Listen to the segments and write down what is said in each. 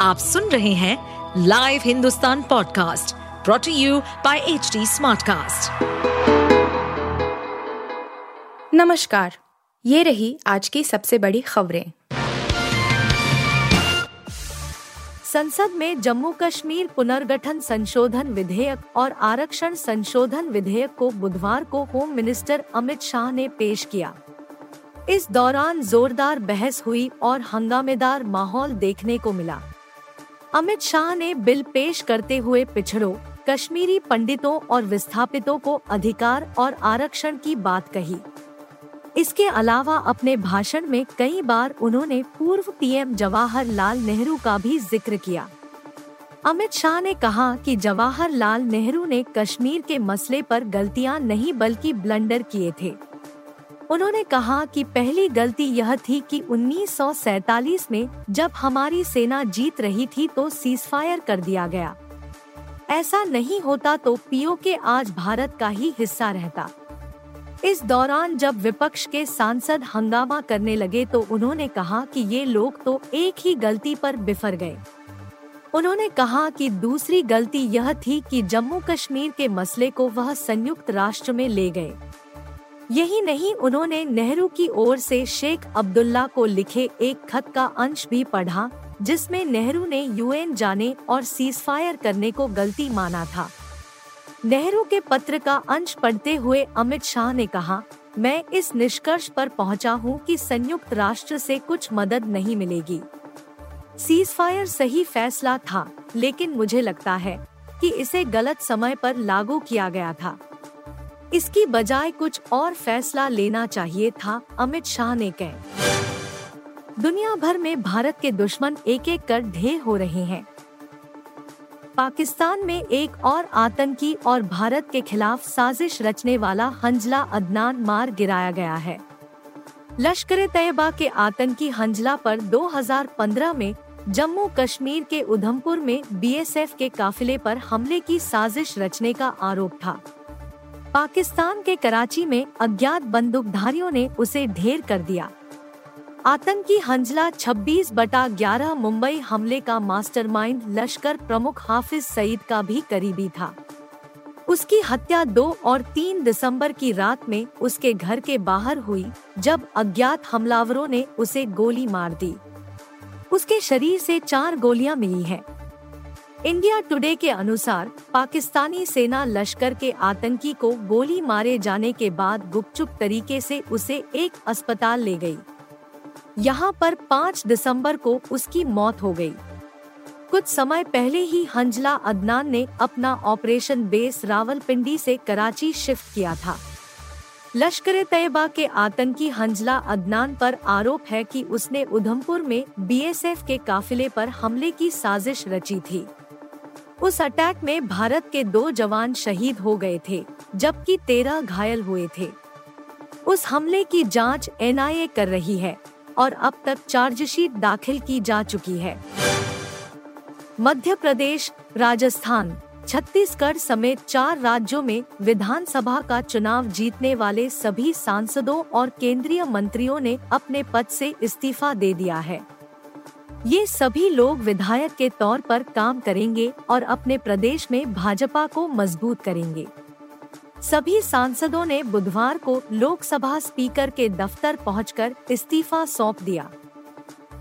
आप सुन रहे हैं live Hindustan podcast brought to you by H Smartcast. नमस्कार, ये रही आज की सबसे बड़ी खबरें। संसद में जम्मू कश्मीर पुनर्गठन संशोधन विधेयक और आरक्षण संशोधन विधेयक को बुधवार को होम मिनिस्टर अमित शाह ने पेश किया। इस दौरान जोरदार बहस हुई और हंगामेदार माहौल देखने को मिला। अमित शाह ने बिल पेश करते हुए पिछड़ों, कश्मीरी पंडितों और विस्थापितों को अधिकार और आरक्षण की बात कही। इसके अलावा अपने भाषण में कई बार उन्होंने पूर्व पीएम जवाहरलाल नेहरू का भी ज़िक्र किया। अमित शाह ने कहा कि जवाहरलाल नेहरू ने कश्मीर के मसले पर गलतियाँ नहीं बल्कि ब्लंडर किए थे। उन्होंने कहा कि पहली गलती यह थी कि 1947 में जब हमारी सेना जीत रही थी तो सीजफायर कर दिया गया। ऐसा नहीं होता तो पीओके आज भारत का ही हिस्सा रहता। इस दौरान जब विपक्ष के सांसद हंगामा करने लगे तो उन्होंने कहा कि ये लोग तो एक ही गलती पर बिफर गए। उन्होंने कहा कि दूसरी गलती यह थी कि जम्मू कश्मीर के मसले को वह संयुक्त राष्ट्र में ले गए। यही नहीं, उन्होंने नेहरू की ओर से शेख अब्दुल्ला को लिखे एक खत का अंश भी पढ़ा, जिसमें नेहरू ने यूएन जाने और सीजफायर करने को गलती माना था। नेहरू के पत्र का अंश पढ़ते हुए अमित शाह ने कहा, मैं इस निष्कर्ष पर पहुँचा हूँ कि संयुक्त राष्ट्र से कुछ मदद नहीं मिलेगी। सीजफायर सही फैसला था, लेकिन मुझे लगता है कि इसे गलत समय पर लागू किया गया था। इसकी बजाय कुछ और फैसला लेना चाहिए था, अमित शाह ने कह। दुनिया भर में भारत के दुश्मन एक एक कर ढेर हो रहे हैं। पाकिस्तान में एक और आतंकी और भारत के खिलाफ साजिश रचने वाला हंजला अदनान मार गिराया गया है। लश्कर तैयबा के आतंकी हंजला पर 2015 में जम्मू कश्मीर के उधमपुर में बीएसएफ के काफिले पर हमले की साजिश रचने का आरोप था। पाकिस्तान के कराची में अज्ञात बंदूकधारियों ने उसे ढेर कर दिया। आतंकी हंजला 26 बटा 11 मुंबई हमले का मास्टरमाइंड लश्कर प्रमुख हाफिज सईद का भी करीबी था। उसकी हत्या 2 और 3 दिसंबर की रात में उसके घर के बाहर हुई, जब अज्ञात हमलावरों ने उसे गोली मार दी। उसके शरीर से चार गोलियाँ मिली हैं। इंडिया टुडे के अनुसार पाकिस्तानी सेना लश्कर के आतंकी को गोली मारे जाने के बाद गुपचुप तरीके से उसे एक अस्पताल ले गई। यहाँ पर 5 दिसंबर को उसकी मौत हो गई। कुछ समय पहले ही हंजला अदनान ने अपना ऑपरेशन बेस रावलपिंडी से कराची शिफ्ट किया था लश्कर तैयबा के आतंकी हंजला अदनान पर आरोप है कि उसने उधमपुर में बीएसएफ के काफिले पर हमले की साजिश रची थी उस अटैक में भारत के दो जवान शहीद हो गए थे, जबकि तेरह घायल हुए थे। उस हमले की जाँच एनआईए कर रही है और अब तक चार्जशीट दाखिल की जा चुकी है। मध्य प्रदेश, राजस्थान, छत्तीसगढ़ समेत चार राज्यों में विधानसभा का चुनाव जीतने वाले सभी सांसदों और केंद्रीय मंत्रियों ने अपने पद से इस्तीफा दे दिया है। ये सभी लोग विधायक के तौर पर काम करेंगे और अपने प्रदेश में भाजपा को मज़बूत करेंगे। सभी सांसदों ने बुधवार को लोकसभा स्पीकर के दफ्तर पहुंचकर इस्तीफा सौंप दिया।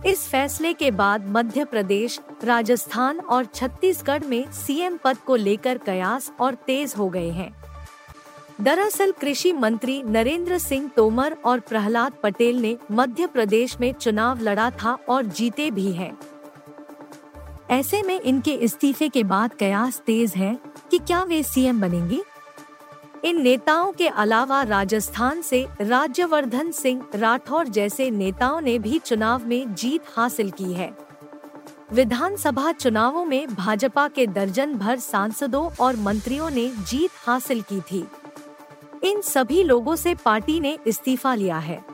इस फैसले के बाद मध्य प्रदेश, राजस्थान और छत्तीसगढ़ में सीएम पद को लेकर कयास और तेज हो गए हैं। दरअसल कृषि मंत्री नरेंद्र सिंह तोमर और प्रहलाद पटेल ने मध्य प्रदेश में चुनाव लड़ा था और जीते भी हैं। ऐसे में इनके इस्तीफे के बाद कयास तेज है कि क्या वे सीएम बनेंगे? इन नेताओं के अलावा राजस्थान से राज्यवर्धन सिंह राठौर जैसे नेताओं ने भी चुनाव में जीत हासिल की है। विधानसभा चुनावों में भाजपा के दर्जन भर सांसदों और मंत्रियों ने जीत हासिल की थी। इन सभी लोगों से पार्टी ने इस्तीफा लिया है।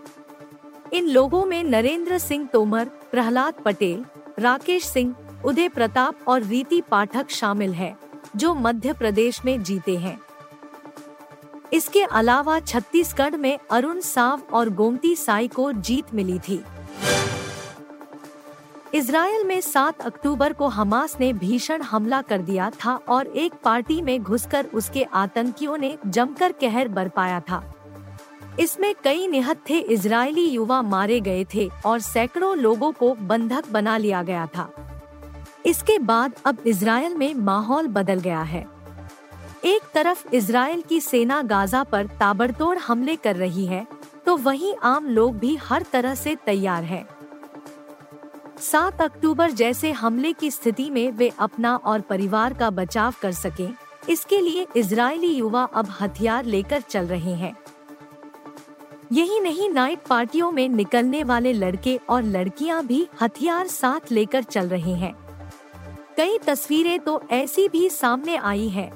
इन लोगों में नरेंद्र सिंह तोमर, प्रहलाद पटेल, राकेश सिंह, उदय प्रताप और रीति पाठक शामिल है, जो मध्य प्रदेश में जीते हैं। इसके अलावा छत्तीसगढ़ में अरुण साव और गोमती साई को जीत मिली थी। इसराइल में 7 अक्टूबर को हमास ने भीषण हमला कर दिया था और एक पार्टी में घुसकर उसके आतंकियों ने जमकर कहर बरपाया था। इसमें कई निहत थे इजरायली युवा मारे गए थे और सैकड़ों लोगों को बंधक बना लिया गया था। इसके बाद अब इसराइल में माहौल बदल गया है। एक तरफ़ इसराइल की सेना गाजा पर ताबड़तोड़ हमले कर रही है तो वहीं आम लोग भी हर तरह से तैयार हैं। सात अक्टूबर जैसे हमले की स्थिति में वे अपना और परिवार का बचाव कर सकें, इसके लिए इजरायली युवा अब हथियार लेकर चल रहे हैं। यही नहीं नाइट पार्टियों में निकलने वाले लड़के और लड़कियाँ भी हथियार साथ लेकर चल रहे हैं। कई तस्वीरें तो ऐसी भी सामने आई हैं,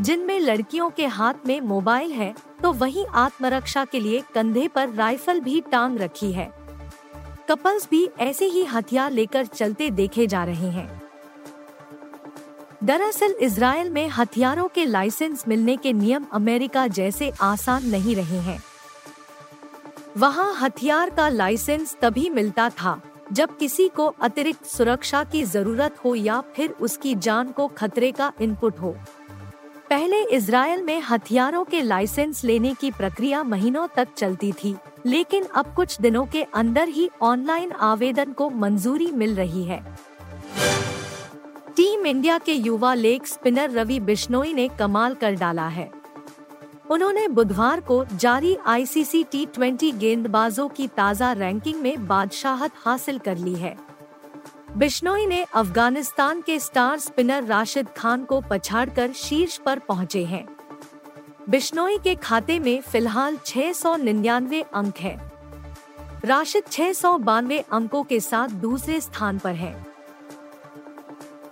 जिनमें लड़कियों के हाथ में मोबाइल है तो वहीं आत्मरक्षा के लिए कंधे पर राइफल भी टांग रखी है। कपल्स भी ऐसे ही हथियार लेकर चलते देखे जा रहे हैं। दरअसल इसराइल में हथियारों के लाइसेंस मिलने के नियम अमेरिका जैसे आसान नहीं रहे हैं। वहाँ हथियार का लाइसेंस तभी मिलता था, जब किसी को अतिरिक्त सुरक्षा की ज़रूरत हो या फिर उसकी जान को खतरे का इनपुट हो। पहले इसराइल में हथियारों के लाइसेंस लेने की प्रक्रिया महीनों तक चलती थी, लेकिन अब कुछ दिनों के अंदर ही ऑनलाइन आवेदन को मंजूरी मिल रही है। टीम इंडिया के युवा लेग स्पिनर रवि बिश्नोई ने कमाल कर डाला है। उन्होंने बुधवार को जारी आईसीसी टी ट्वेंटी गेंदबाजों की ताज़ा रैंकिंग में बादशाहत हासिल कर ली है। बिश्नोई ने अफ़गानिस्तान के स्टार स्पिनर राशिद खान को पछाड़कर शीर्ष पर पहुँचे हैं। बिश्नोई के खाते में फ़िलहाल छह सौ निन्यानवे अंक है। राशिद छह सौ बानवे अंकों के साथ दूसरे स्थान पर है।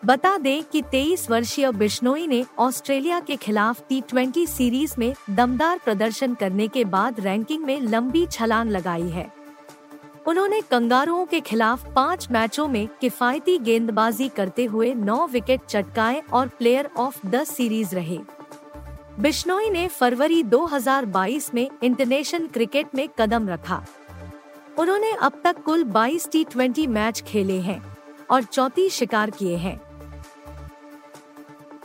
बता दें कि 23 वर्षीय बिश्नोई ने ऑस्ट्रेलिया के खिलाफ टी सीरीज़ में दमदार प्रदर्शन करने के बाद रैंकिंग में लंबी छलांग लगाई है। उन्होंने कंगारुओं के खिलाफ पाँच मैचों में किफायती गेंदबाजी करते हुए नौ विकेट चटकाए और प्लेयर ऑफ़ द सीरीज़ रहे। बिश्नोई ने फरवरी 2022 में इंटरनेशनल क्रिकेट में कदम रखा। उन्होंने अब तक कुल 22 टी ट्वेंटी मैच खेले हैं और चौथी शिकार किए हैं।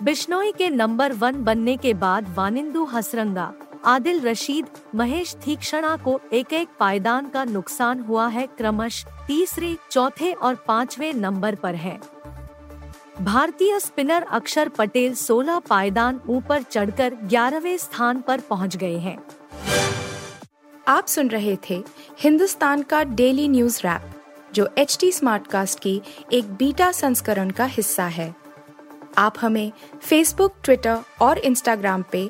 बिश्नोई के नंबर वन बनने के बाद वानिंदु हसरंगा आदिल रशीद महेश थीक्षणा को एक एक पायदान का नुकसान हुआ है, क्रमश तीसरे, चौथे और पांचवे नंबर पर है। भारतीय स्पिनर अक्षर पटेल 16 पायदान ऊपर चढ़कर 11वें स्थान पर पहुँच गए हैं। आप सुन रहे थे हिंदुस्तान का डेली न्यूज़ रैप, जो एच टी स्मार्टकास्ट की एक बीटा संस्करण का हिस्सा है। आप हमें फेसबुक ट्विटर और इंस्टाग्राम पे